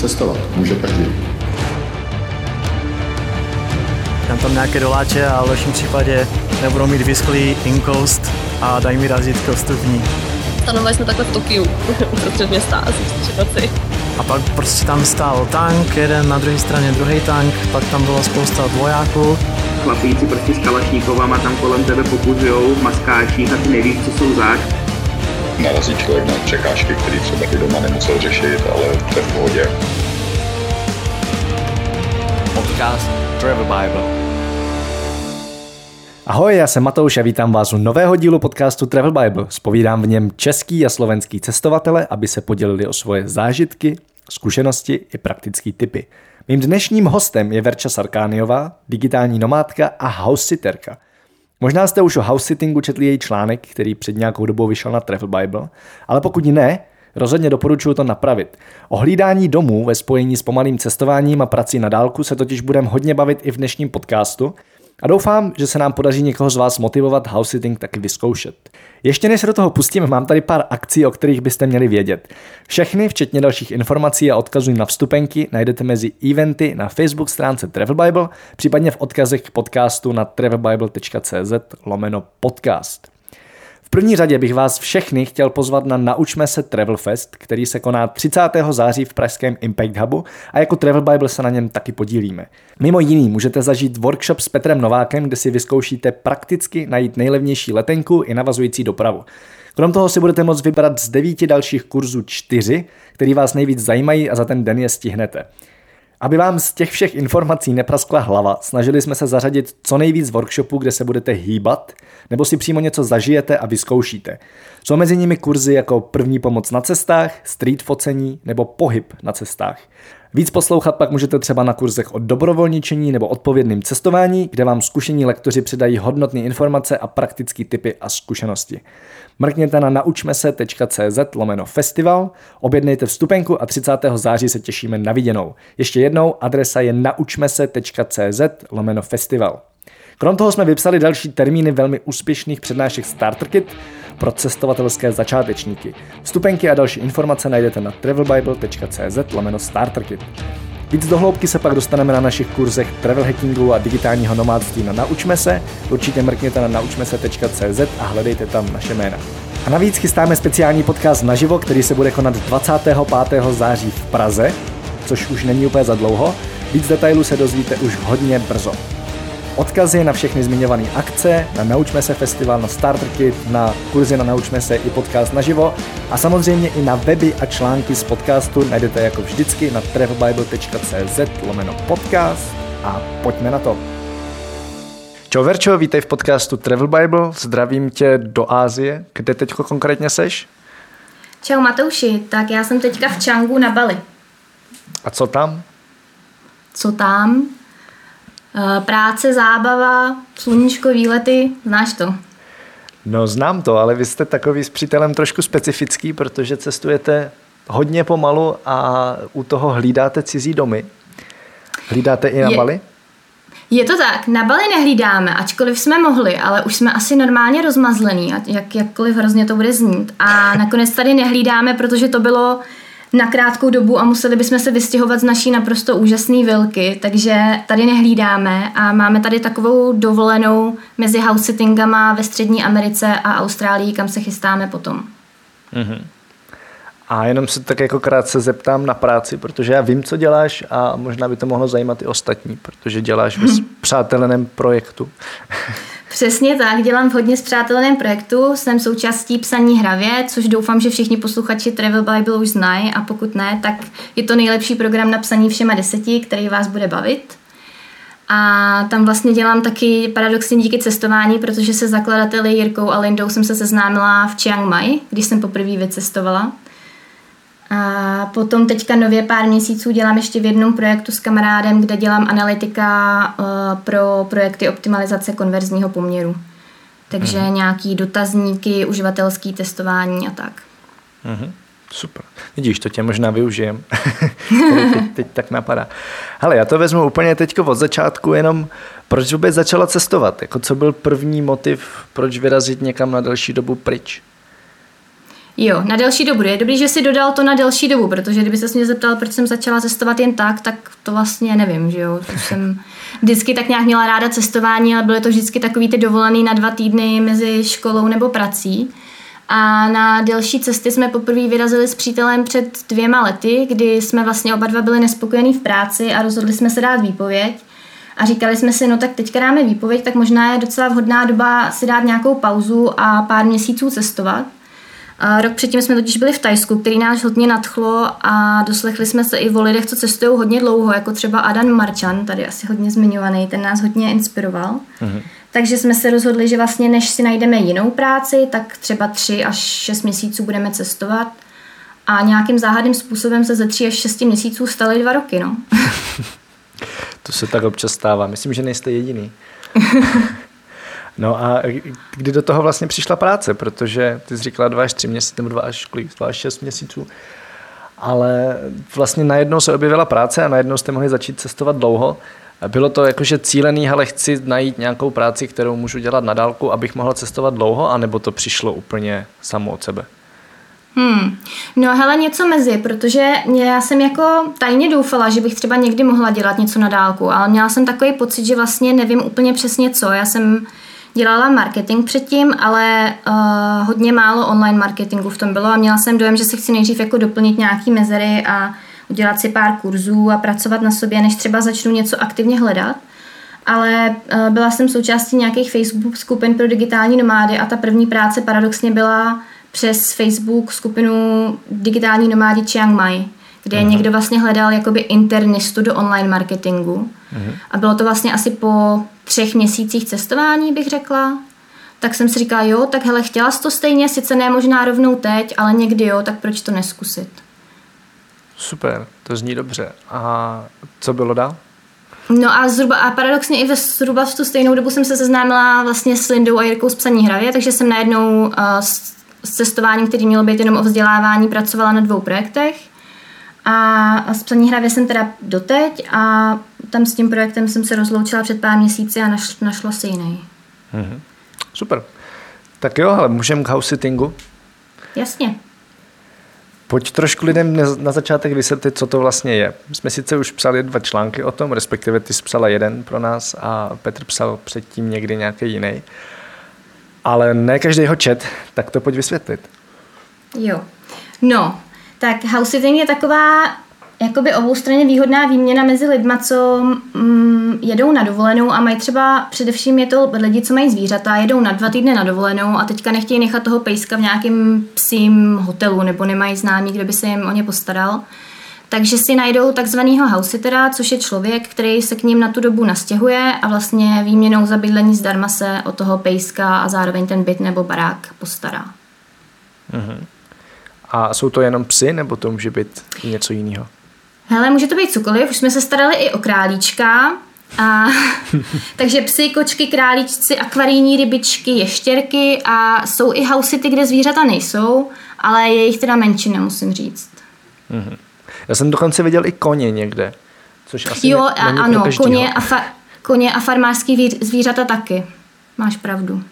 cestovat může každý. Dám tam nějaké doláče a v lepším případě nebudou mít vysklý inkoust a dají mi razítko vstupní. Stanovali jsme takhle v Tokiu, uprostřed města asi noci. A pak prostě tam stál tank, jeden na druhé straně druhý tank, pak tam bylo spousta vojáků. Chlapíci prostě s kalašníkovama tam kolem tebe popuzujou v maskáčích a ty nevíš, co jsou zač. Narazí člověk na překážky, které třeba i doma nemusel řešit, ale to je v pohodě. Podcast Travel Bible. Ahoj, já jsem Matouš a vítám vás u nového dílu podcastu Travel Bible. Spovídám v něm český a slovenský cestovatele, aby se podělili o svoje zážitky, zkušenosti i praktické typy. Mým dnešním hostem je Verča Sarkániová, digitální nomádka a housesitterka. Možná jste už o housesittingu četli její článek, který před nějakou dobou vyšel na Travel Bible, ale pokud ne, Rozhodně doporučuji to napravit. O hlídání domů ve spojení s pomalým cestováním a prací na dálku se totiž budeme hodně bavit i v dnešním podcastu, a doufám, že se nám podaří někoho z vás motivovat house sitting taky vyzkoušet. Ještě než se do toho pustím, mám tady pár akcí, o kterých byste měli vědět. Všechny, včetně dalších informací a odkazů na vstupenky, najdete mezi eventy na Facebook stránce Travel Bible, případně v odkazech k podcastu na travelbible.cz lomeno podcast první řadě bych vás všechny chtěl pozvat na Naučme se Travel Fest, který se koná 30. září v pražském Impact Hubu a jako Travel Bible se na něm taky podílíme. Mimo jiný můžete zažít workshop s Petrem Novákem, kde si vyzkoušíte prakticky najít nejlevnější letenku i navazující dopravu. Krom toho si budete moct vybrat z devíti dalších kurzů čtyři, který vás nejvíc zajímají a za ten den je stihnete. Aby vám z těch všech informací nepraskla hlava, snažili jsme se zařadit co nejvíc workshopů, kde se budete hýbat, nebo si přímo něco zažijete a vyzkoušíte. Jsou mezi nimi kurzy jako první pomoc na cestách, street focení nebo pohyb na cestách. Víc poslouchat pak můžete třeba na kurzech o dobrovolničení nebo odpovědným cestování, kde vám zkušení lektoři předají hodnotné informace a praktické typy a zkušenosti. Mrkněte na naučmese.cz lomeno festival, objednejte vstupenku a 30. září se těšíme na viděnou. Ještě jednou, adresa je naučmese.cz lomeno festival. Krom toho jsme vypsali další termíny velmi úspěšných přednášek Starter Kit pro cestovatelské začátečníky. Vstupenky a další informace najdete na travelbible.cz lomeno starterkit. Víc dohloubky se pak dostaneme na našich kurzech travel hackingu a digitálního nomádství na Naučme se. Určitě mrkněte na naučmese.cz a hledejte tam naše jména. A navíc chystáme speciální podcast naživo, který se bude konat 25. září v Praze, což už není úplně za dlouho. Víc detailů se dozvíte už hodně brzo. Odkazy na všechny zmiňované akce, na Naučme se festival, na Starter Kit, na kurzy na Naučme se i podcast naživo a samozřejmě i na weby a články z podcastu najdete jako vždycky na travelbible.cz lomeno podcast a pojďme na to. Čau Verčo, vítej v podcastu Travel Bible, zdravím tě do Ázie. Kde teď konkrétně seš? Čau Matouši, tak já jsem teďka v Čangu na Bali. A co tam? Co tam? Eh, práce, zábava, sluníčko, výlety, znáš to? No znám to, ale vy jste takový s přítelem trošku specifický, protože cestujete hodně pomalu a u toho hlídáte cizí domy. Hlídáte i na je, Bali? Je to tak, na Bali nehlídáme, ačkoliv jsme mohli, ale už jsme asi normálně rozmazlený, jak, jakkoliv hrozně to bude znít. A nakonec tady nehlídáme, protože to bylo na krátkou dobu a museli bychom se vystěhovat z naší naprosto úžasné vilky, takže tady nehlídáme a máme tady takovou dovolenou mezi house sittingama ve Střední Americe a Austrálii, kam se chystáme potom. Mm-hmm. A jenom se tak jako krátce zeptám na práci, protože já vím, co děláš a možná by to mohlo zajímat i ostatní, protože děláš ve přáteleném projektu. Přesně tak, dělám v hodně zpřáteleném projektu, jsem součástí psaní hravě, což doufám, že všichni posluchači Travel Bible už znají a pokud ne, tak je to nejlepší program na psaní všema deseti, který vás bude bavit. A tam vlastně dělám taky paradoxně díky cestování, protože se zakladateli Jirkou a Lindou jsem se seznámila v Chiang Mai, když jsem poprvé vycestovala. A potom teďka nově pár měsíců dělám ještě v jednom projektu s kamarádem, kde dělám analytika uh, pro projekty optimalizace konverzního poměru. Takže hmm. nějaký dotazníky, uživatelský testování a tak. Hmm. Super. Vidíš, to tě možná využijem. teď, teď tak napadá. Hele, já to vezmu úplně teď od začátku, jenom proč vůbec začala cestovat? Jako co byl první motiv, proč vyrazit někam na delší dobu pryč? Jo, na delší dobu. Je dobrý, že si dodal to na delší dobu, protože kdyby se mě zeptal, proč jsem začala cestovat jen tak, tak to vlastně nevím, že jo. jsem vždycky tak nějak měla ráda cestování, ale byly to vždycky takový ty dovolený na dva týdny mezi školou nebo prací. A na delší cesty jsme poprvé vyrazili s přítelem před dvěma lety, kdy jsme vlastně oba dva byli nespokojení v práci a rozhodli jsme se dát výpověď. A říkali jsme si, no tak teďka dáme výpověď, tak možná je docela vhodná doba si dát nějakou pauzu a pár měsíců cestovat. A rok předtím jsme totiž byli v Tajsku, který nás hodně nadchlo a doslechli jsme se i o lidech, co cestují hodně dlouho, jako třeba Adam Marčan, tady asi hodně zmiňovaný, ten nás hodně inspiroval. Mm-hmm. Takže jsme se rozhodli, že vlastně než si najdeme jinou práci, tak třeba tři až šest měsíců budeme cestovat. A nějakým záhadným způsobem se ze tří až šesti měsíců staly dva roky. No. to se tak občas stává. Myslím, že nejste jediný. no a kdy do toho vlastně přišla práce? Protože ty jsi říkala dva až tři měsíce, nebo dva až, kolik, dva až šest měsíců. Ale vlastně najednou se objevila práce a najednou jste mohli začít cestovat dlouho. Bylo to jakože cílený, ale chci najít nějakou práci, kterou můžu dělat na dálku, abych mohla cestovat dlouho, anebo to přišlo úplně samo od sebe? Hmm. No hele, něco mezi, protože já jsem jako tajně doufala, že bych třeba někdy mohla dělat něco na dálku, ale měla jsem takový pocit, že vlastně nevím úplně přesně co. Já jsem dělala marketing předtím, ale uh, hodně málo online marketingu v tom bylo a měla jsem dojem, že si chci nejdřív jako doplnit nějaký mezery a udělat si pár kurzů a pracovat na sobě, než třeba začnu něco aktivně hledat. Ale uh, byla jsem součástí nějakých Facebook skupin pro digitální nomády a ta první práce paradoxně byla přes Facebook skupinu digitální nomádi Chiang Mai, kde Aha. někdo vlastně hledal jakoby internistu do online marketingu. Aha. A bylo to vlastně asi po třech měsících cestování, bych řekla. Tak jsem si říkala, jo, tak hele, chtěla jsi to stejně, sice ne možná rovnou teď, ale někdy jo, tak proč to neskusit? Super, to zní dobře. A co bylo dál? No a zhruba, a paradoxně i ve zhruba v tu stejnou dobu jsem se seznámila vlastně s Lindou a Jirkou z Psaní hravě, takže jsem najednou uh, s, s cestováním, který mělo být jenom o vzdělávání, pracovala na dvou projektech. A, s Psaní hravě jsem teda doteď a tam s tím projektem jsem se rozloučila před pár měsíci a naš, našla si jiný. Mm-hmm. Super. Tak jo, ale můžeme k house sittingu? Jasně. Pojď trošku lidem na začátek vysvětlit, co to vlastně je. My jsme sice už psali dva články o tom, respektive ty jsi psala jeden pro nás a Petr psal předtím někdy nějaký jiný. Ale ne každý ho čet, tak to pojď vysvětlit. Jo. No, tak house sitting je taková jakoby oboustranně výhodná výměna mezi lidma, co mm, jedou na dovolenou a mají třeba, především je to lidi, co mají zvířata, jedou na dva týdny na dovolenou a teďka nechtějí nechat toho pejska v nějakém psím hotelu nebo nemají známý, kdo by se jim o ně postaral. Takže si najdou takzvanýho housitera, což je člověk, který se k ním na tu dobu nastěhuje a vlastně výměnou za bydlení zdarma se o toho pejska a zároveň ten byt nebo barák postará. Uh-huh. A jsou to jenom psy, nebo to může být něco jiného? Hele, může to být cokoliv, už jsme se starali i o králíčka, a, takže psy, kočky, králíčci, akvarijní rybičky, ještěrky a jsou i hausity, kde zvířata nejsou, ale je jich teda menšina, musím říct. Mm-hmm. Já jsem dokonce viděl i koně někde, což asi Jo, a, ano, koně a, fa- koně a farmářský zvířata taky. Máš pravdu.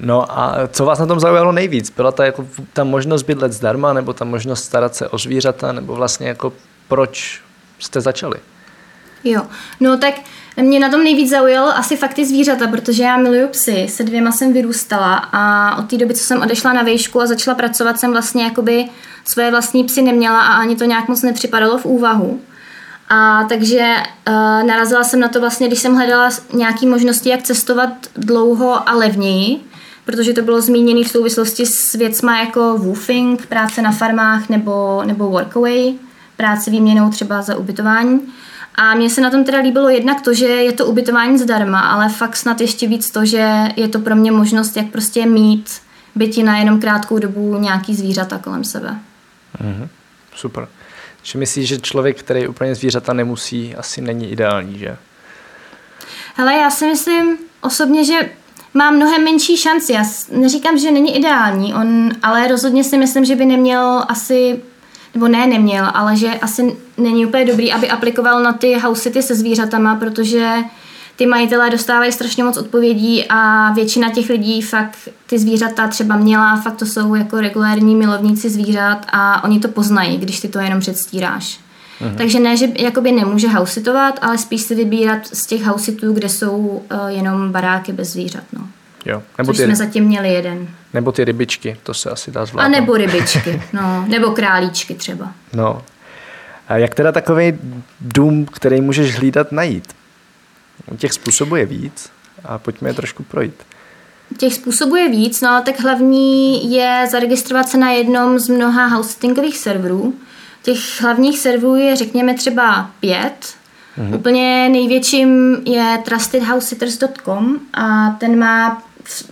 No a co vás na tom zaujalo nejvíc? Byla ta, jako, ta možnost bydlet zdarma, nebo ta možnost starat se o zvířata, nebo vlastně jako proč jste začali? Jo, no tak mě na tom nejvíc zaujalo asi fakt ty zvířata, protože já miluju psy, se dvěma jsem vyrůstala a od té doby, co jsem odešla na výšku a začala pracovat, jsem vlastně jakoby svoje vlastní psy neměla a ani to nějak moc nepřipadalo v úvahu. A takže uh, narazila jsem na to vlastně, když jsem hledala nějaké možnosti, jak cestovat dlouho a levněji, protože to bylo zmíněné v souvislosti s věcma jako woofing, práce na farmách nebo, nebo workaway, práci výměnou třeba za ubytování. A mně se na tom teda líbilo jednak to, že je to ubytování zdarma, ale fakt snad ještě víc to, že je to pro mě možnost, jak prostě mít byti na jenom krátkou dobu nějaký zvířata kolem sebe. Mm-hmm. Super. Že myslíš, že člověk, který úplně zvířata nemusí, asi není ideální, že? Hele, já si myslím osobně, že má mnohem menší šanci. Já neříkám, že není ideální, on, ale rozhodně si myslím, že by neměl asi nebo ne, neměl, ale že asi není úplně dobrý, aby aplikoval na ty house city se zvířatama, protože ty majitelé dostávají strašně moc odpovědí a většina těch lidí fakt ty zvířata třeba měla, fakt to jsou jako regulární milovníci zvířat a oni to poznají, když ty to jenom předstíráš. Mhm. Takže ne, že jakoby nemůže hausitovat, ale spíš si vybírat z těch hausitů, kde jsou uh, jenom baráky bez zvířat. No. Jo. Nebo Což ty, jsme zatím měli jeden. Nebo ty rybičky, to se asi dá zvládnout. A nebo rybičky, no. Nebo králíčky třeba. No. A jak teda takový dům, který můžeš hlídat, najít? Těch způsobů je víc a pojďme je trošku projít. Těch způsobů je víc, no ale tak hlavní je zaregistrovat se na jednom z mnoha hostingových serverů. Těch hlavních serverů je řekněme třeba pět. Mhm. Úplně největším je trustedhousesitters.com a ten má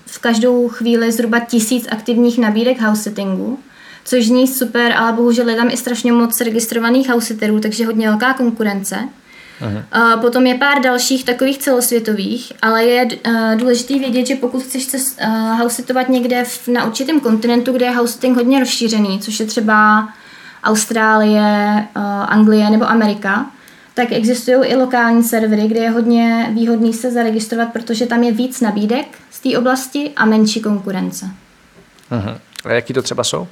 v každou chvíli zhruba tisíc aktivních nabídek house sittingu, což zní super, ale bohužel je tam i strašně moc registrovaných house sitterů, takže hodně velká konkurence. Aha. Potom je pár dalších takových celosvětových, ale je uh, důležité vědět, že pokud chceš se uh, housetovat někde v, na určitém kontinentu, kde je housetting hodně rozšířený, což je třeba Austrálie, uh, Anglie nebo Amerika, tak existují i lokální servery, kde je hodně výhodný se zaregistrovat, protože tam je víc nabídek z té oblasti a menší konkurence. Uh-huh. A jaký to třeba jsou?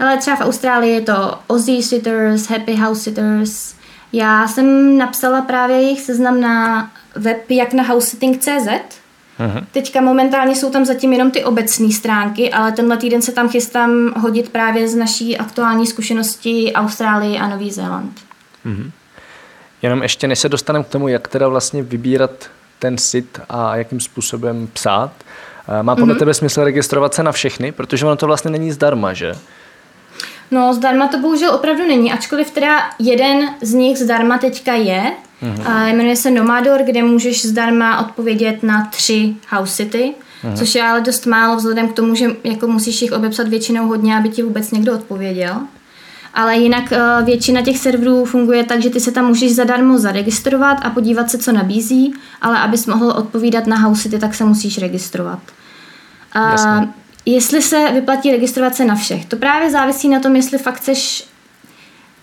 Ale třeba v Austrálii je to Aussie Sitters, Happy House Sitters. Já jsem napsala právě jejich seznam na web jak na housesitting.cz. Uh-huh. Teďka momentálně jsou tam zatím jenom ty obecné stránky, ale tenhle týden se tam chystám hodit právě z naší aktuální zkušenosti Austrálie a Nový Zéland. Uh-huh. Jenom ještě než se dostaneme k tomu, jak teda vlastně vybírat ten sit a jakým způsobem psát, eh, má podle mm-hmm. tebe smysl registrovat se na všechny, protože ono to vlastně není zdarma, že? No, zdarma to bohužel opravdu není, ačkoliv teda jeden z nich zdarma teďka je, mm-hmm. a jmenuje se Nomador, kde můžeš zdarma odpovědět na tři house city, mm-hmm. což je ale dost málo vzhledem k tomu, že jako musíš jich obepsat většinou hodně, aby ti vůbec někdo odpověděl ale jinak eh, většina těch serverů funguje tak, že ty se tam můžeš zadarmo zaregistrovat a podívat se, co nabízí, ale abys mohl odpovídat na house city, tak se musíš registrovat. A jestli se vyplatí registrovat se na všech, to právě závisí na tom, jestli fakt chceš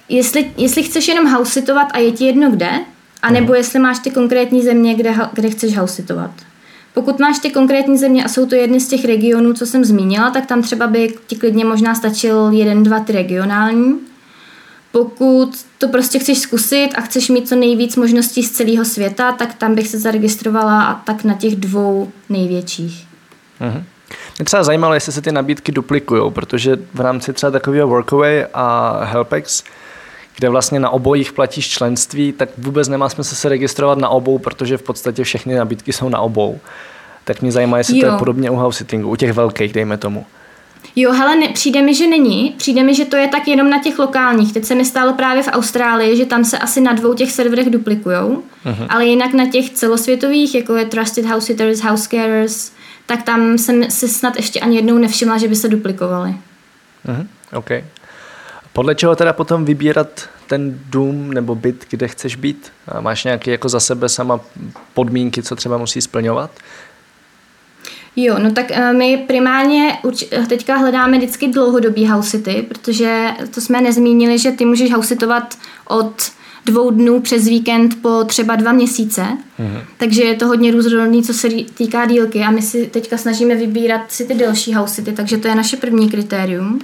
jestli, jestli chceš jenom hausitovat a je ti jedno kde, anebo mhm. jestli máš ty konkrétní země, kde, kde chceš hausitovat. Pokud máš ty konkrétní země a jsou to jedny z těch regionů, co jsem zmínila, tak tam třeba by ti klidně možná stačil jeden, dva, ty regionální. Pokud to prostě chceš zkusit a chceš mít co nejvíc možností z celého světa, tak tam bych se zaregistrovala a tak na těch dvou největších. Mhm. Mě třeba zajímalo, jestli se ty nabídky duplikují, protože v rámci třeba takového Workaway a Helpex kde vlastně na obojích platíš členství, tak vůbec nemá smysl se registrovat na obou, protože v podstatě všechny nabídky jsou na obou. Tak mě zajímá, jestli jo. to je podobně u house sittingu, u těch velkých, dejme tomu. Jo, hele, ne, přijde mi, že není. Přijde mi, že to je tak jenom na těch lokálních. Teď se mi stalo právě v Austrálii, že tam se asi na dvou těch serverech duplikujou, uh-huh. ale jinak na těch celosvětových, jako je Trusted House Sitters, House Carers, tak tam jsem se snad ještě ani jednou nevšimla, že by se duplikovali. Uh-huh. Okay. Podle čeho teda potom vybírat ten dům nebo byt, kde chceš být? Máš nějaké jako za sebe sama podmínky, co třeba musí splňovat? Jo, no tak eh, my primárně teďka hledáme vždycky dlouhodobý housity, protože to jsme nezmínili, že ty můžeš housitovat od dvou dnů přes víkend po třeba dva měsíce. Mhm. Takže je to hodně různorodný, co se týká dílky a my si teďka snažíme vybírat si ty delší housity, takže to je naše první kritérium.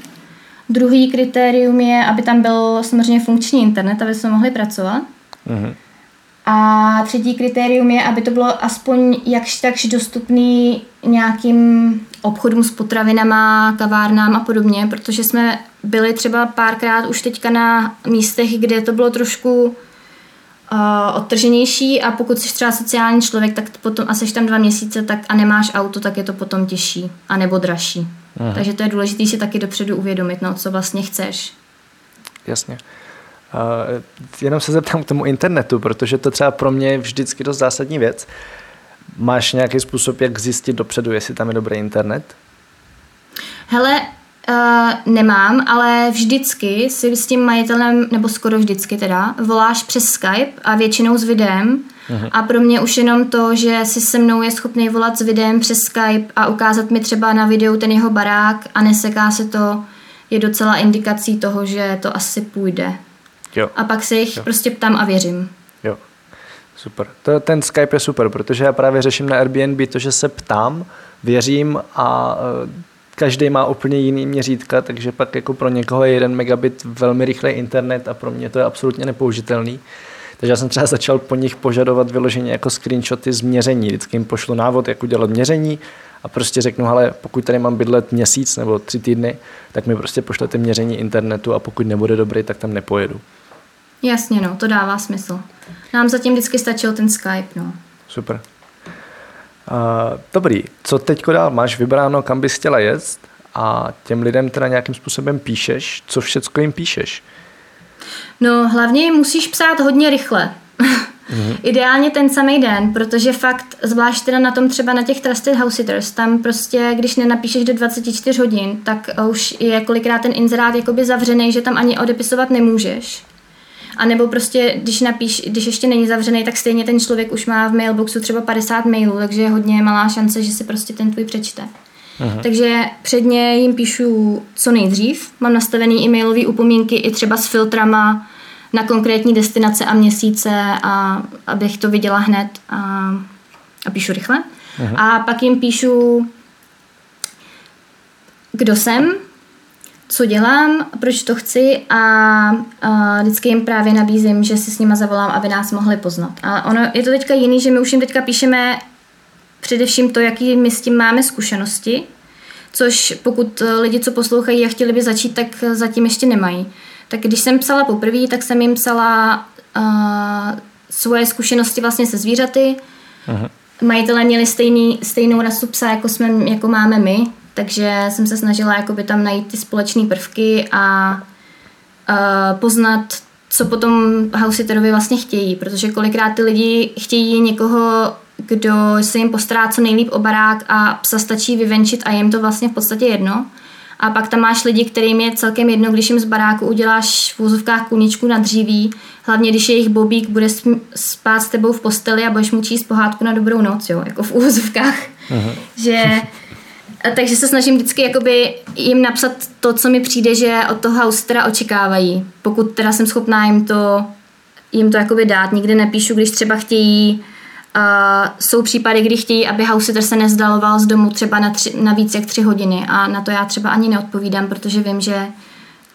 Druhý kritérium je, aby tam byl samozřejmě funkční internet, aby jsme mohli pracovat. Mm-hmm. A třetí kritérium je, aby to bylo aspoň jakž takž dostupný nějakým obchodům s potravinama, kavárnám a podobně, protože jsme byli třeba párkrát už teďka na místech, kde to bylo trošku uh, odtrženější a pokud jsi třeba sociální člověk, tak potom a jsi tam dva měsíce tak a nemáš auto, tak je to potom těžší a nebo dražší. Aha. Takže to je důležité si taky dopředu uvědomit, no, co vlastně chceš. Jasně. Uh, jenom se zeptám k tomu internetu, protože to třeba pro mě je vždycky dost zásadní věc. Máš nějaký způsob, jak zjistit dopředu, jestli tam je dobrý internet? Hele, Uh, nemám, ale vždycky si s tím majitelem, nebo skoro vždycky teda, voláš přes Skype a většinou s videem. Uh-huh. A pro mě už jenom to, že si se mnou je schopný volat s videem přes Skype a ukázat mi třeba na videu ten jeho barák a neseká se to, je docela indikací toho, že to asi půjde. Jo. A pak se jich jo. prostě ptám a věřím. Jo. Super. To, ten Skype je super, protože já právě řeším na Airbnb to, že se ptám, věřím a uh, každý má úplně jiný měřítka, takže pak jako pro někoho je jeden megabit velmi rychlý internet a pro mě to je absolutně nepoužitelný. Takže já jsem třeba začal po nich požadovat vyloženě jako screenshoty z měření. Vždycky jim pošlu návod, jak udělat měření a prostě řeknu, ale pokud tady mám bydlet měsíc nebo tři týdny, tak mi prostě pošlete měření internetu a pokud nebude dobrý, tak tam nepojedu. Jasně, no, to dává smysl. Nám zatím vždycky stačil ten Skype, no. Super. Uh, dobrý, co teď dál? Máš vybráno, kam bys chtěla jet a těm lidem teda nějakým způsobem píšeš? Co všecko jim píšeš? No, hlavně musíš psát hodně rychle. Mm-hmm. Ideálně ten samý den, protože fakt, zvlášť teda na tom třeba na těch Trusted House Sitters, tam prostě, když nenapíšeš do 24 hodin, tak už je kolikrát ten inzerát jakoby zavřený, že tam ani odepisovat nemůžeš. A nebo prostě, když napíš, když ještě není zavřený, tak stejně ten člověk už má v mailboxu třeba 50 mailů, takže je hodně malá šance, že si prostě ten tvůj přečte. Aha. Takže předně jim píšu co nejdřív. Mám nastavený e-mailové upomínky i třeba s filtrama na konkrétní destinace a měsíce, a abych to viděla hned a, a píšu rychle. Aha. A pak jim píšu, kdo jsem, co dělám, proč to chci a, a vždycky jim právě nabízím, že si s nima zavolám, aby nás mohli poznat. A ono je to teďka jiný, že my už jim teďka píšeme především to, jaký my s tím máme zkušenosti, což pokud lidi, co poslouchají a chtěli by začít, tak zatím ještě nemají. Tak když jsem psala poprvé, tak jsem jim psala uh, svoje zkušenosti vlastně se zvířaty. Aha. Majitelé měli stejný, stejnou rasu psa, jako, jsme, jako máme my, takže jsem se snažila jakoby tam najít ty společné prvky a uh, poznat, co potom housiterovi vlastně chtějí, protože kolikrát ty lidi chtějí někoho, kdo se jim postará co nejlíp o barák a psa stačí vyvenčit a jim to vlastně v podstatě jedno. A pak tam máš lidi, kterým je celkem jedno, když jim z baráku uděláš v úzovkách kůničku na dříví, hlavně když jejich bobík bude spát s tebou v posteli a budeš mu číst pohádku na dobrou noc, jo, jako v úzovkách. Že takže se snažím vždycky jakoby jim napsat to, co mi přijde, že od toho house teda očekávají. Pokud teda jsem schopná jim to, jim to jakoby dát. Nikdy nepíšu, když třeba chtějí Uh, jsou případy, kdy chtějí, aby housiter se nezdaloval z domu třeba na, tři, na víc jak tři hodiny a na to já třeba ani neodpovídám, protože vím, že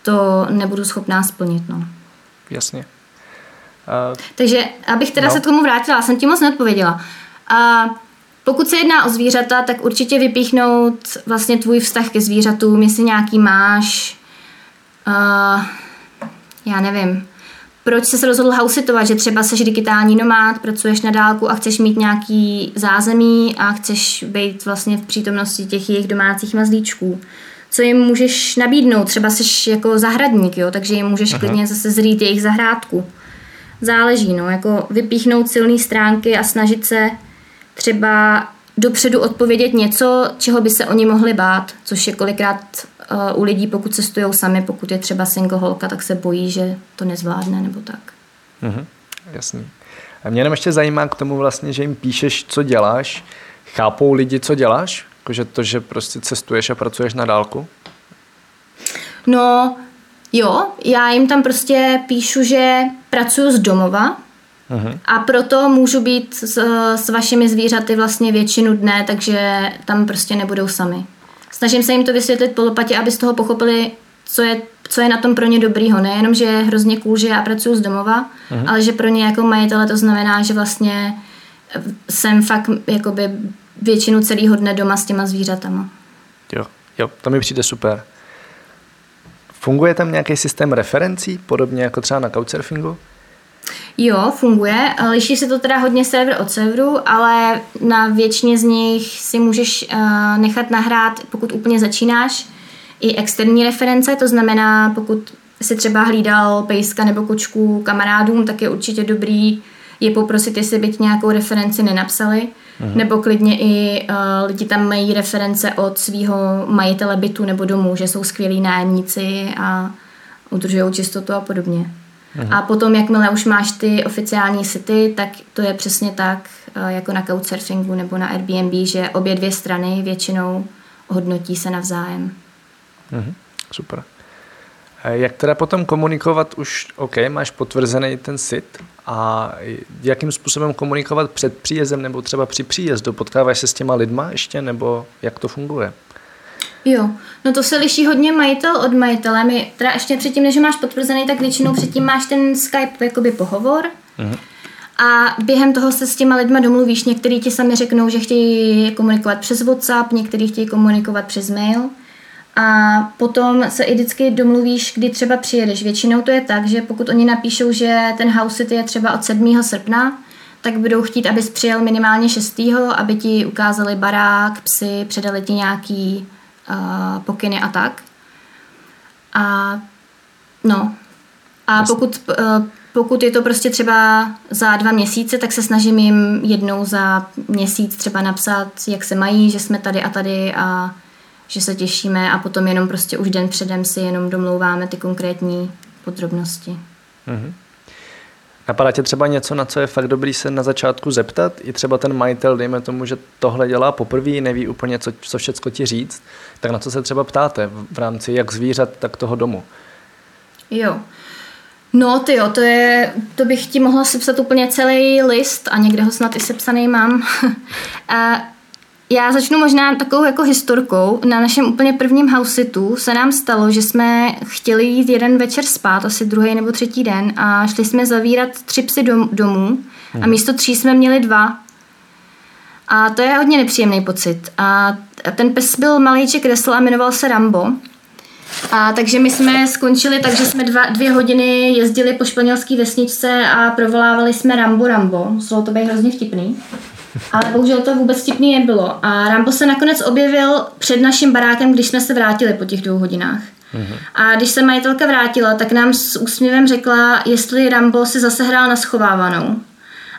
to nebudu schopná splnit. No. Jasně. Uh, Takže abych teda no. se k tomu vrátila, jsem ti moc neodpověděla. Uh, pokud se jedná o zvířata, tak určitě vypíchnout vlastně tvůj vztah ke zvířatům, jestli nějaký máš, uh, já nevím, proč jsi se rozhodl hausitovat, že třeba jsi digitální nomád, pracuješ na dálku a chceš mít nějaký zázemí a chceš být vlastně v přítomnosti těch jejich domácích mazlíčků. Co jim můžeš nabídnout? Třeba jsi jako zahradník, jo? takže jim můžeš Aha. klidně zase zrít jejich zahrádku. Záleží, no, jako vypíchnout silné stránky a snažit se třeba dopředu odpovědět něco, čeho by se oni mohli bát, což je kolikrát uh, u lidí, pokud cestují sami, pokud je třeba single holka, tak se bojí, že to nezvládne nebo tak. Mhm, jasný. A mě jenom ještě zajímá k tomu vlastně, že jim píšeš, co děláš. Chápou lidi, co děláš? Jakože to, že prostě cestuješ a pracuješ na dálku? No, jo, já jim tam prostě píšu, že pracuji z domova, A proto můžu být s, s vašimi zvířaty vlastně většinu dne, takže tam prostě nebudou sami. Snažím se jim to vysvětlit po lopatě, aby z toho pochopili, co je, co je na tom pro ně dobrýho. Nejenom, že je hrozně cool, že já pracuji z domova, uh-huh. ale že pro ně jako majitele to znamená, že vlastně jsem fakt jakoby většinu celého dne doma s těma zvířatama. Jo, jo, to mi přijde super. Funguje tam nějaký systém referencí, podobně jako třeba na Couchsurfingu? Jo, funguje. Liší se to teda hodně server od serveru, ale na většině z nich si můžeš uh, nechat nahrát, pokud úplně začínáš, i externí reference, to znamená, pokud si třeba hlídal pejska nebo kočku kamarádům, tak je určitě dobrý je poprosit, jestli by nějakou referenci nenapsali. Aha. Nebo klidně i uh, lidi tam mají reference od svého majitele bytu nebo domu, že jsou skvělí nájemníci a udržují čistotu a podobně. Aha. A potom, jakmile už máš ty oficiální sity, tak to je přesně tak, eh, jako na Couchsurfingu nebo na Airbnb, že obě dvě strany většinou hodnotí se navzájem. Mhm, super. Jak teda potom komunikovat už, OK, máš potvrzený ten sit a jakým způsobem komunikovat před příjezdem nebo třeba při příjezdu? Potkáváš se s těma lidma ještě nebo jak to funguje? Jo, no to se liší hodně majitel od majitele. My teda ještě předtím, než máš potvrzený, tak většinou předtím máš ten Skype jakoby pohovor. Mm-hmm. A během toho se s těma lidma domluvíš. Někteří ti sami řeknou, že chtějí komunikovat přes WhatsApp, někteří chtějí komunikovat přes mail. A potom se i vždycky domluvíš, kdy třeba přijedeš. Většinou to je tak, že pokud oni napíšou, že ten house je třeba od 7. srpna, tak budou chtít, abys přijel minimálně 6. aby ti ukázali barák, psy, předali ti nějaký uh, pokyny a tak. A no. A pokud, uh, pokud je to prostě třeba za dva měsíce, tak se snažím jim jednou za měsíc třeba napsat, jak se mají, že jsme tady a tady a že se těšíme a potom jenom prostě už den předem si jenom domlouváme ty konkrétní podrobnosti. Mm-hmm. Napadá tě třeba něco, na co je fakt dobrý se na začátku zeptat? I třeba ten majitel, dejme tomu, že tohle dělá poprvé, neví úplně, co, co všecko ti říct, tak na co se třeba ptáte v rámci jak zvířat, tak toho domu? Jo. No ty jo, to, je, to bych ti mohla sepsat úplně celý list a někde ho snad i sepsaný mám. a já začnu možná takovou jako historkou. Na našem úplně prvním houseitu se nám stalo, že jsme chtěli jít jeden večer spát, asi druhý nebo třetí den a šli jsme zavírat tři psy dom, domů a hmm. místo tří jsme měli dva. A to je hodně nepříjemný pocit. A ten pes byl malýček kresl a jmenoval se Rambo. A takže my jsme skončili takže jsme dva, dvě hodiny jezdili po španělské vesničce a provolávali jsme Rambo Rambo. Muselo to být hrozně vtipný. Ale bohužel to vůbec vtipný nebylo. A Rambo se nakonec objevil před naším barákem, když jsme se vrátili po těch dvou hodinách. Mm-hmm. A když se majitelka vrátila, tak nám s úsměvem řekla, jestli Rambo si zase hrál na schovávanou.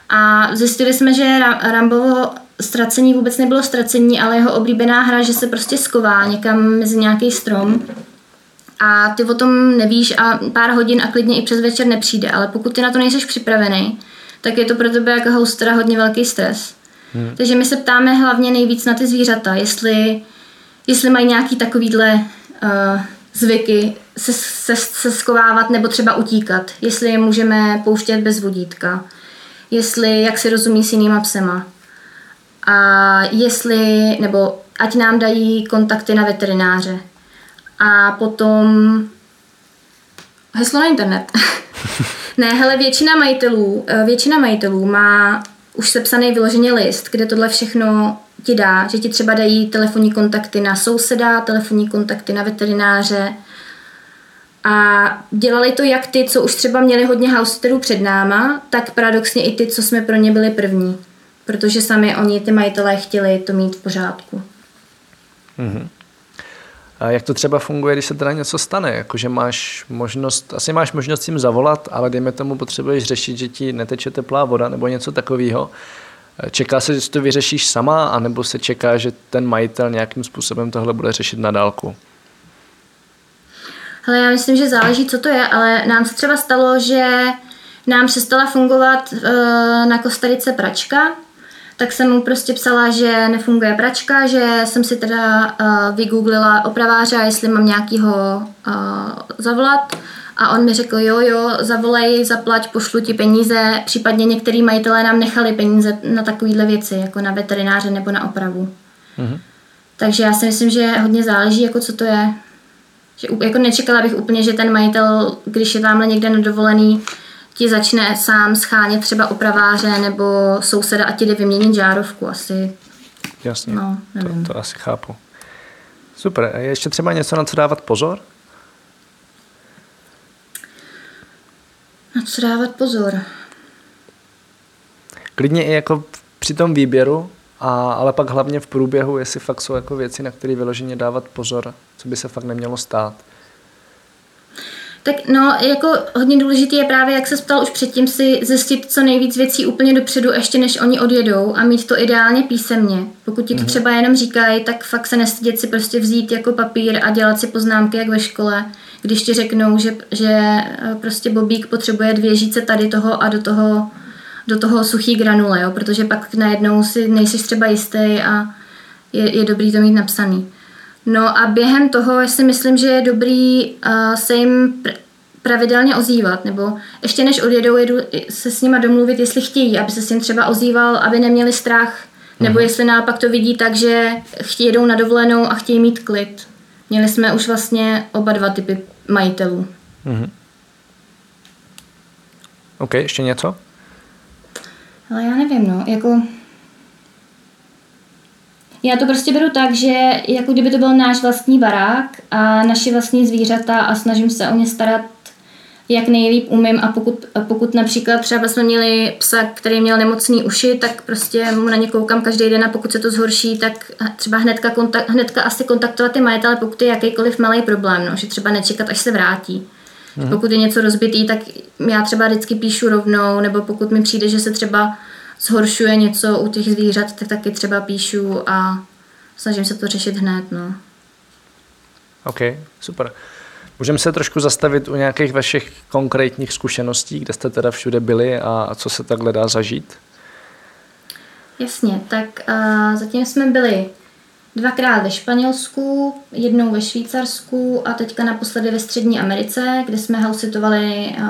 A zjistili jsme, že Rambovo ztracení vůbec nebylo ztracení, ale jeho oblíbená hra, že se prostě sková někam mezi nějaký strom a ty o tom nevíš a pár hodin a klidně i přes večer nepřijde, ale pokud ty na to nejseš připravený, tak je to pro tebe jako hostera hodně velký stres. Hmm. Takže my se ptáme hlavně nejvíc na ty zvířata, jestli, jestli mají nějaký takovýhle uh, zvyky se, se, se skovávat nebo třeba utíkat, jestli je můžeme pouštět bez vodítka, jestli jak si rozumí s jinýma psema a jestli, nebo ať nám dají kontakty na veterináře. A potom heslo na internet. ne, hele, většina majitelů, eh, většina majitelů má už sepsaný vyloženě list, kde tohle všechno ti dá, že ti třeba dají telefonní kontakty na souseda, telefonní kontakty na veterináře a dělali to jak ty, co už třeba měli hodně houseterů před náma, tak paradoxně i ty, co jsme pro ně byli první, protože sami oni, ty majitelé, chtěli to mít v pořádku. Mm-hmm. Jak to třeba funguje, když se teda něco stane? Jakože máš možnost, asi máš možnost jim zavolat, ale dejme tomu potřebuješ řešit, že ti neteče teplá voda nebo něco takového. Čeká se, že to vyřešíš sama, anebo se čeká, že ten majitel nějakým způsobem tohle bude řešit na dálku? Ale já myslím, že záleží, co to je, ale nám se třeba stalo, že nám přestala fungovat uh, na Kostarice pračka, tak jsem mu prostě psala, že nefunguje pračka, že jsem si teda uh, vygooglila opraváře, jestli mám nějakýho uh, zavolat. A on mi řekl, jo, jo, zavolej, zaplať, pošlu ti peníze. Případně některý majitelé nám nechali peníze na takovéhle věci, jako na veterináře nebo na opravu. Mm-hmm. Takže já si myslím, že hodně záleží, jako co to je. Že, jako nečekala bych úplně, že ten majitel, když je tamhle někde na dovolený, ti začne sám schánět třeba opraváře nebo souseda a ti jde vyměnit žárovku asi. Jasně, no, nevím. To, to asi chápu. Super, je ještě třeba něco, na co dávat pozor? Na co dávat pozor? Klidně i jako při tom výběru, a, ale pak hlavně v průběhu, jestli fakt jsou jako věci, na které vyloženě dávat pozor, co by se fakt nemělo stát. Tak no, jako hodně důležité je právě, jak se ptal už předtím, si zjistit co nejvíc věcí úplně dopředu, ještě než oni odjedou a mít to ideálně písemně. Pokud ti to mm-hmm. třeba jenom říkají, tak fakt se nestydět si prostě vzít jako papír a dělat si poznámky jak ve škole, když ti řeknou, že, že eh, prostě Bobík potřebuje dvě žíce tady toho a do toho, do toho suchý granule, jo? protože pak najednou si nejsi třeba jistý a je, je dobrý to mít napsaný. No a během toho si myslím, že je dobrý uh, se jim pr- pravidelně ozývat, nebo ještě než odjedou, jedu se s nima domluvit, jestli chtějí, aby se s ním třeba ozýval, aby neměli strach, nebo Mhm. jestli naopak to vidí tak, že chtějí jedou na dovolenou a chtějí mít klid. Měli jsme už vlastně oba dva typy majitelů. OK, ještě něco? Ale já nevím, no, jako... Já to prostě beru tak, že jako kdyby to byl náš vlastní barák a naši vlastní zvířata a snažím se o ně starat jak nejlíp umím a pokud, a pokud například třeba jsme měli psa, který měl nemocný uši, tak prostě mu na ně koukám každý den a pokud se to zhorší, tak třeba hnedka, kontakt, hnedka asi kontaktovat ty majitele, pokud je jakýkoliv malý problém, no, že třeba nečekat, až se vrátí. Hmm. Pokud je něco rozbitý, tak já třeba vždycky píšu rovnou, nebo pokud mi přijde, že se třeba zhoršuje něco u těch zvířat, tak taky třeba píšu a snažím se to řešit hned. No. OK, super. Můžeme se trošku zastavit u nějakých vašich konkrétních zkušeností, kde jste teda všude byli a, co se takhle dá zažít? Jasně, tak uh, zatím jsme byli dvakrát ve Španělsku, jednou ve Švýcarsku a teďka naposledy ve Střední Americe, kde jsme housitovali uh,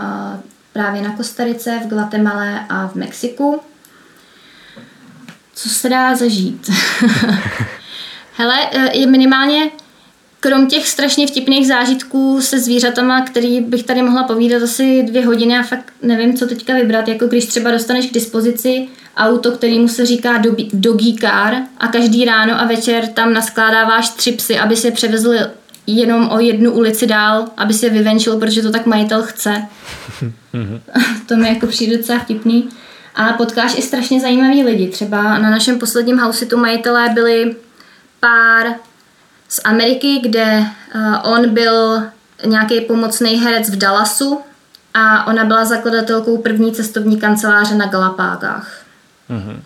právě na Kostarice, v Guatemala a v Mexiku. Co se dá zažít? Hele, eh, je minimálně krom těch strašně vtipných zážitků se zvířatama, který bych tady mohla povídat asi dvě hodiny a fakt nevím, co teďka vybrat, jako když třeba dostaneš k dispozici auto, kterýmu se říká doggy car a každý ráno a večer tam naskládáváš tři psy, aby se převezl jenom o jednu ulici dál, aby se vyvenčil, protože to tak majitel chce. to mi jako přijde docela vtipný. A potkáš i strašně zajímavý lidi. Třeba na našem posledním housitu majitelé byli pár z Ameriky, kde uh, on byl nějaký pomocný herec v Dallasu a ona byla zakladatelkou první cestovní kanceláře na Galapágách. Mm-hmm.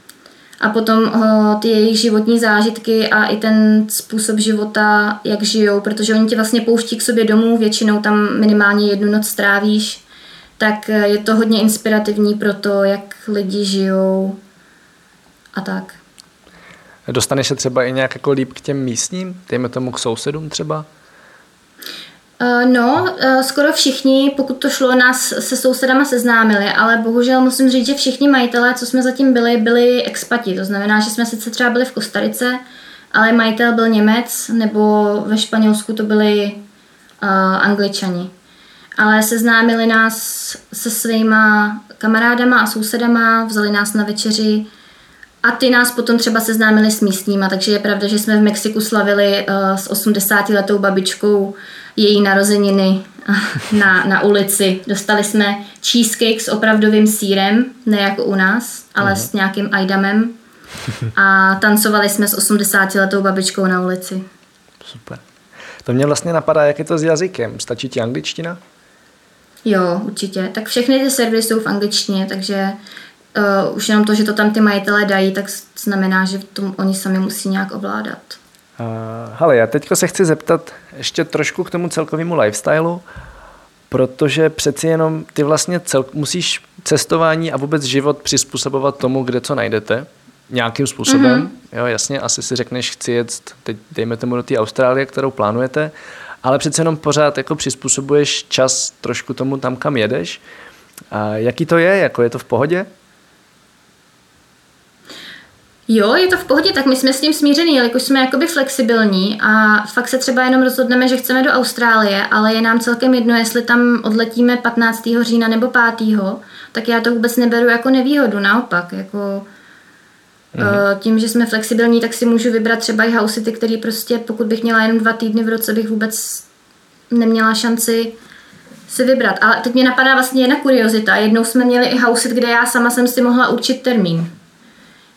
A potom uh, ty jejich životní zážitky a i ten způsob života, jak žijou, protože oni tě vlastně pouští k sobě domů, většinou tam minimálně jednu noc strávíš, tak eh, je to hodně inspirativní pro to, jak lidi žijou a tak. Dostaneš se třeba i nějak jako líp k těm místním, dejme tomu k sousedům třeba? Uh, no, uh, skoro všichni, pokud to šlo, nás se sousedama seznámili, ale bohužel musím říct, že všichni majitelé, co jsme zatím byli, byli expati. To znamená, že jsme sice třeba byli v Kostarice, ale majitel byl Němec, nebo ve Španělsku to byli uh, Angličani. Ale seznámili nás se svýma kamarádama a sousedama, vzali nás na večeři a ty nás potom třeba seznámili s místníma, takže je pravda, že jsme v Mexiku slavili uh, s 80-letou babičkou její narozeniny na, na ulici. Dostali jsme cheesecake s opravdovým sírem, ne jako u nás, ale uh-huh. s nějakým ajdamem. A tancovali jsme s 80-letou babičkou na ulici. Super. To mě vlastně napadá, jak je to s jazykem. Stačí ti angličtina? Jo, určitě. Tak všechny ty servery jsou v angličtině, takže uh, už jenom to, že to tam ty majitelé dají, tak znamená, že to oni sami musí nějak ovládat. Uh, hele, já teďka se chci zeptat ještě trošku k tomu celkovému lifestylu, protože přeci jenom ty vlastně cel, musíš cestování a vůbec život přizpůsobovat tomu, kde co najdete nějakým způsobem. Mm-hmm. Jo, jasně, asi si řekneš, chci jet, teď dejme tomu do té Austrálie, kterou plánujete, ale přece jenom pořád jako přizpůsobuješ čas trošku tomu tam, kam jedeš. A jaký to je? Jako je to v pohodě? Jo, je to v pohodě, tak my jsme s tím smíření, jelikož jsme jakoby flexibilní a fakt se třeba jenom rozhodneme, že chceme do Austrálie, ale je nám celkem jedno, jestli tam odletíme 15. října nebo 5. tak já to vůbec neberu jako nevýhodu, naopak, jako mm-hmm. tím, že jsme flexibilní, tak si můžu vybrat třeba i housity, který prostě, pokud bych měla jenom dva týdny v roce, bych vůbec neměla šanci si vybrat. Ale teď mě napadá vlastně jedna kuriozita. Jednou jsme měli i housit, kde já sama jsem si mohla určit termín.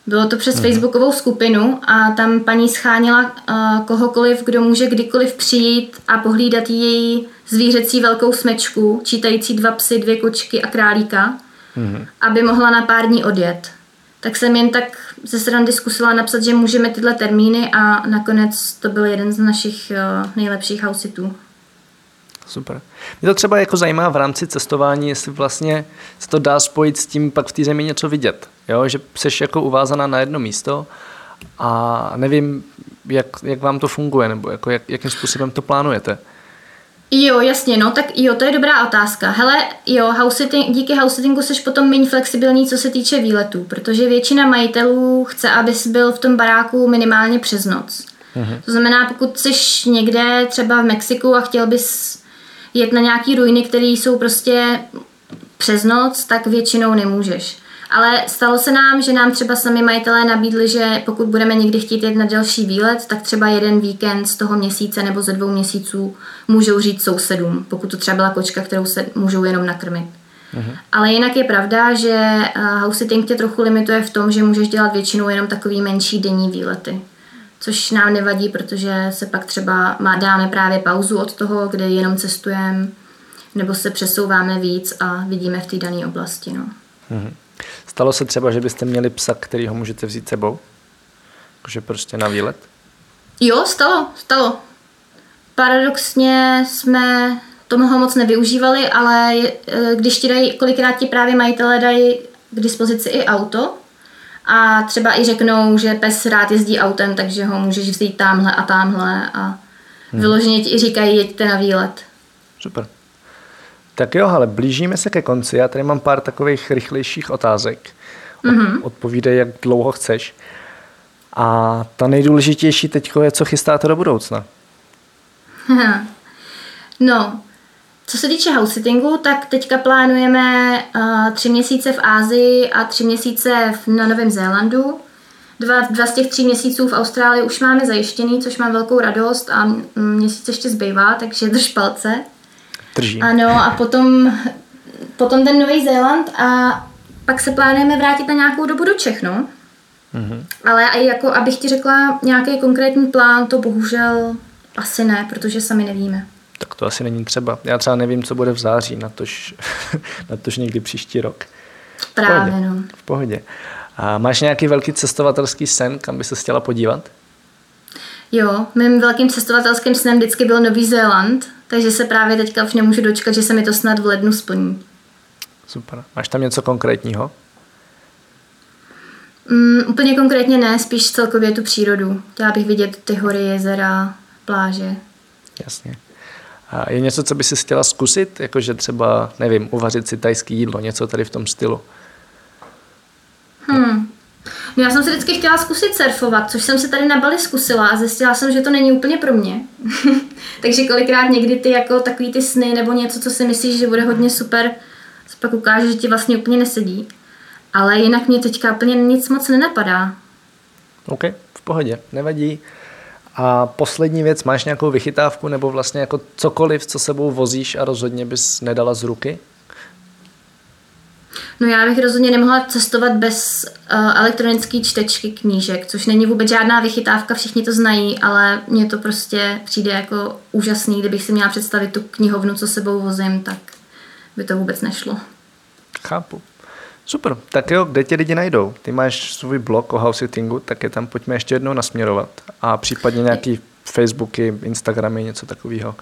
Bylo to přes mm. facebookovou skupinu a tam paní scháněla uh, kohokoliv, kdo může kdykoliv přijít a pohlídat její zvířecí velkou smečku, čítající dva psy, dvě kočky a králíka, mm. aby mohla na pár dní odjet. Tak jsem jen tak ze srandy zkusila napsat, že můžeme tyhle termíny a nakonec to byl jeden z našich uh, nejlepších housitů. Super. Mě to třeba jako zajímá v rámci cestování, jestli vlastně se to dá spojit s tím pak v té zemi něco vidět. Jo? Že jsi jako uvázaná na jedno místo a nevím, jak, jak vám to funguje, nebo jako jak, jakým způsobem to plánujete. Jo, jasně, no, tak jo, to je dobrá otázka. Hele, jo, house sitting, díky house sittingu jsi potom méně flexibilní, co se týče výletů, protože většina majitelů chce, abys byl v tom baráku minimálně přes noc. Mhm. To znamená, pokud jsi někde třeba v Mexiku a chtěl bys jet na nějaký ruiny, které jsou prostě přes noc, tak většinou nemůžeš. Ale stalo se nám, že nám třeba sami majitelé nabídli, že pokud budeme někdy chtít jít na další výlet, tak třeba jeden víkend z toho měsíce nebo ze dvou měsíců můžou říct sousedům, pokud to třeba byla kočka, kterou se můžou jenom nakrmit. Uh-huh. Ale jinak je pravda, že eh, house sitting tě trochu limituje v tom, že můžeš dělat většinou jenom takový menší denní výlety. Což nám nevadí, protože se pak třeba má, dáme právě pauzu od toho, kde jenom cestujeme, nebo se přesouváme víc a vidíme v té dané oblasti. No. Uh-huh. Stalo se třeba, že byste měli psa, který ho můžete vzít sebou? Jakože prostě na výlet? Jo, stalo, stalo. Paradoxně jsme toho moc nevyužívali, ale e, když ti dají, kolikrát ti právě majitelé dají k dispozici i auto a třeba i řeknou, že pes rád jezdí autem, takže ho můžeš vzít tamhle a tamhle a hmm. vyloženě ti i říkají, jeďte na výlet. Super. Tak jo, ale blížíme se ke konci. Já tady mám pár takových rychlejších otázek. Mm-hmm. Odpovídej, jak dlouho chceš. A ta nejdůležitější teď je, co chystáte do budoucna. no, co se týče house sittingu, tak teďka plánujeme uh, tři měsíce v Ázii a tři měsíce v, na Novém Zélandu. Dva, dva z těch tří měsíců v Austrálii už máme zajištěný, což mám velkou radost a měsíc ještě zbývá, takže drž palce. Držím. Ano, a potom, potom ten Nový Zéland a pak se plánujeme vrátit na nějakou dobu do Čech, no. Mm-hmm. Ale i jako, abych ti řekla nějaký konkrétní plán, to bohužel asi ne, protože sami nevíme. Tak to asi není třeba. Já třeba nevím, co bude v září, na tož, na tož někdy příští rok. Právě, v pohodě. no. V pohodě. A máš nějaký velký cestovatelský sen, kam by se chtěla podívat? Jo, mým velkým cestovatelským snem vždycky byl Nový Zéland, takže se právě teďka už nemůžu dočkat, že se mi to snad v lednu splní. Super. Máš tam něco konkrétního? Mm, úplně konkrétně ne, spíš celkově tu přírodu. Chtěla bych vidět ty hory, jezera, pláže. Jasně. A je něco, co by si chtěla zkusit? Jakože třeba, nevím, uvařit si tajský jídlo, něco tady v tom stylu? Hmm. No já jsem se vždycky chtěla zkusit surfovat, což jsem se tady na Bali zkusila a zjistila jsem, že to není úplně pro mě. Takže kolikrát někdy ty jako takový ty sny nebo něco, co si myslíš, že bude hodně super, se pak ukáže, že ti vlastně úplně nesedí. Ale jinak mě teďka úplně nic moc nenapadá. OK, v pohodě, nevadí. A poslední věc, máš nějakou vychytávku nebo vlastně jako cokoliv, co sebou vozíš a rozhodně bys nedala z ruky? No já bych rozhodně nemohla cestovat bez uh, elektronické čtečky knížek, což není vůbec žádná vychytávka, všichni to znají, ale mně to prostě přijde jako úžasný, kdybych si měla představit tu knihovnu, co sebou vozím, tak by to vůbec nešlo. Chápu. Super, tak jo, kde tě lidi najdou? Ty máš svůj blog o house sittingu, tak je tam pojďme ještě jednou nasměrovat. A případně nějaký Facebooky, Instagramy, něco takového.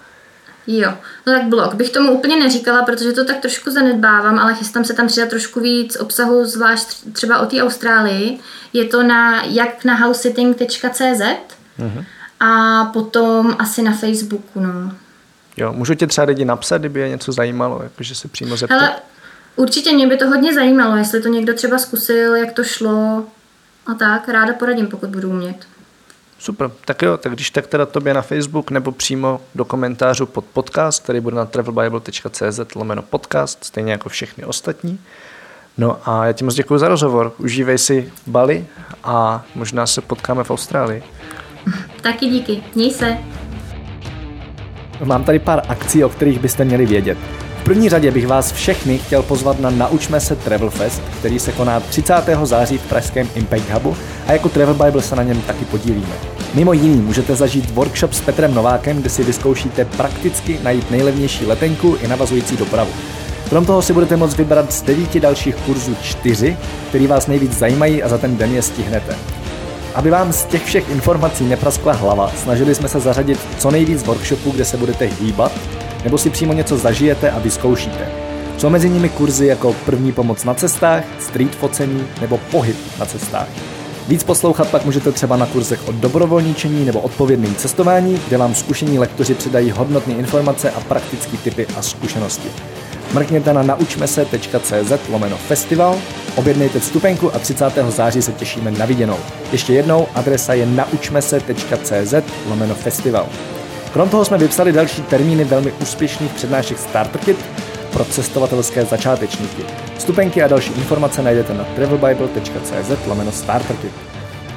Jo, no tak blog bych tomu úplně neříkala, protože to tak trošku zanedbávám, ale chystám se tam přidat trošku víc obsahu, zvlášť třeba o té Austrálii. Je to na jak na housesitting.cz mm-hmm. a potom asi na Facebooku, no. Jo, můžu tě třeba lidi napsat, kdyby je něco zajímalo, jakože se přímo zeptat? Hele, určitě mě by to hodně zajímalo, jestli to někdo třeba zkusil, jak to šlo a tak, ráda poradím, pokud budu umět. Super, tak jo, tak když tak teda tobě na Facebook nebo přímo do komentářů pod podcast, který bude na travelbible.cz lomeno podcast, stejně jako všechny ostatní. No a já ti moc děkuji za rozhovor. Užívej si Bali a možná se potkáme v Austrálii. Taky díky. Měj se. Mám tady pár akcí, o kterých byste měli vědět první řadě bych vás všechny chtěl pozvat na Naučme se Travel Fest, který se koná 30. září v pražském Impact Hubu a jako Travel Bible se na něm taky podílíme. Mimo jiný můžete zažít workshop s Petrem Novákem, kde si vyzkoušíte prakticky najít nejlevnější letenku i navazující dopravu. Krom toho si budete moct vybrat z devíti dalších kurzů čtyři, který vás nejvíc zajímají a za ten den je stihnete. Aby vám z těch všech informací nepraskla hlava, snažili jsme se zařadit co nejvíc workshopů, kde se budete hýbat nebo si přímo něco zažijete a vyzkoušíte. Jsou mezi nimi kurzy jako první pomoc na cestách, street focení nebo pohyb na cestách. Víc poslouchat pak můžete třeba na kurzech o dobrovolničení nebo odpovědném cestování, kde vám zkušení lektoři přidají hodnotné informace a praktické typy a zkušenosti. Mrkněte na naučmese.cz lomeno festival, objednejte vstupenku a 30. září se těšíme na viděnou. Ještě jednou, adresa je naučmese.cz lomeno festival. Krom toho jsme vypsali další termíny velmi úspěšných přednášek Starter Kit pro cestovatelské začátečníky. Vstupenky a další informace najdete na travelbible.cz lomeno Starter Kit.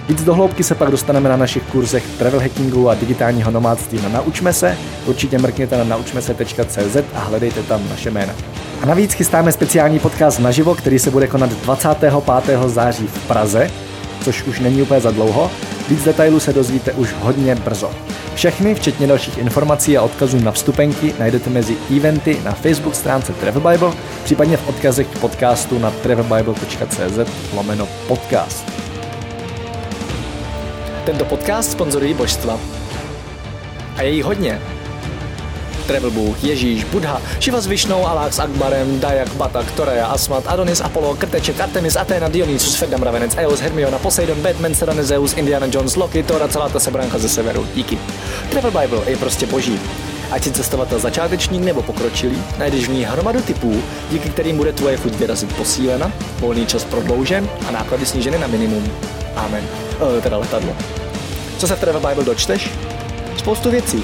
Víc dohloubky se pak dostaneme na našich kurzech travel hackingu a digitálního nomádství na Naučme se. Určitě mrkněte na naučmese.cz a hledejte tam naše jména. A navíc chystáme speciální podcast naživo, který se bude konat 25. září v Praze, což už není úplně za dlouho. Víc detailů se dozvíte už hodně brzo. Všechny, včetně dalších informací a odkazů na vstupenky, najdete mezi eventy na Facebook stránce Travel Bible, případně v odkazech k podcastu na travelbible.cz lomeno podcast. Tento podcast sponzorují božstva. A je jich hodně. Travel Bůh, Ježíš, Buddha, Šiva s Višnou, Alák s Akbarem, Dajak, Batak, Toreja, Asmat, Adonis, Apollo, Krteček, Artemis, Athena, Dionysus, Ferdam, Ravenec, Eos, Hermiona, Poseidon, Batman, Serena, Zeus, Indiana Jones, Loki, Thor a celá ta sebranka ze severu. Díky. Travel Bible je prostě boží. Ať si cestovatel začátečník nebo pokročilý, najdeš v ní hromadu typů, díky kterým bude tvoje chuť vyrazit posílena, volný čas prodloužen a náklady sníženy na minimum. Amen. E, teda letadlo. Co se v Travel Bible dočteš? Spoustu věcí.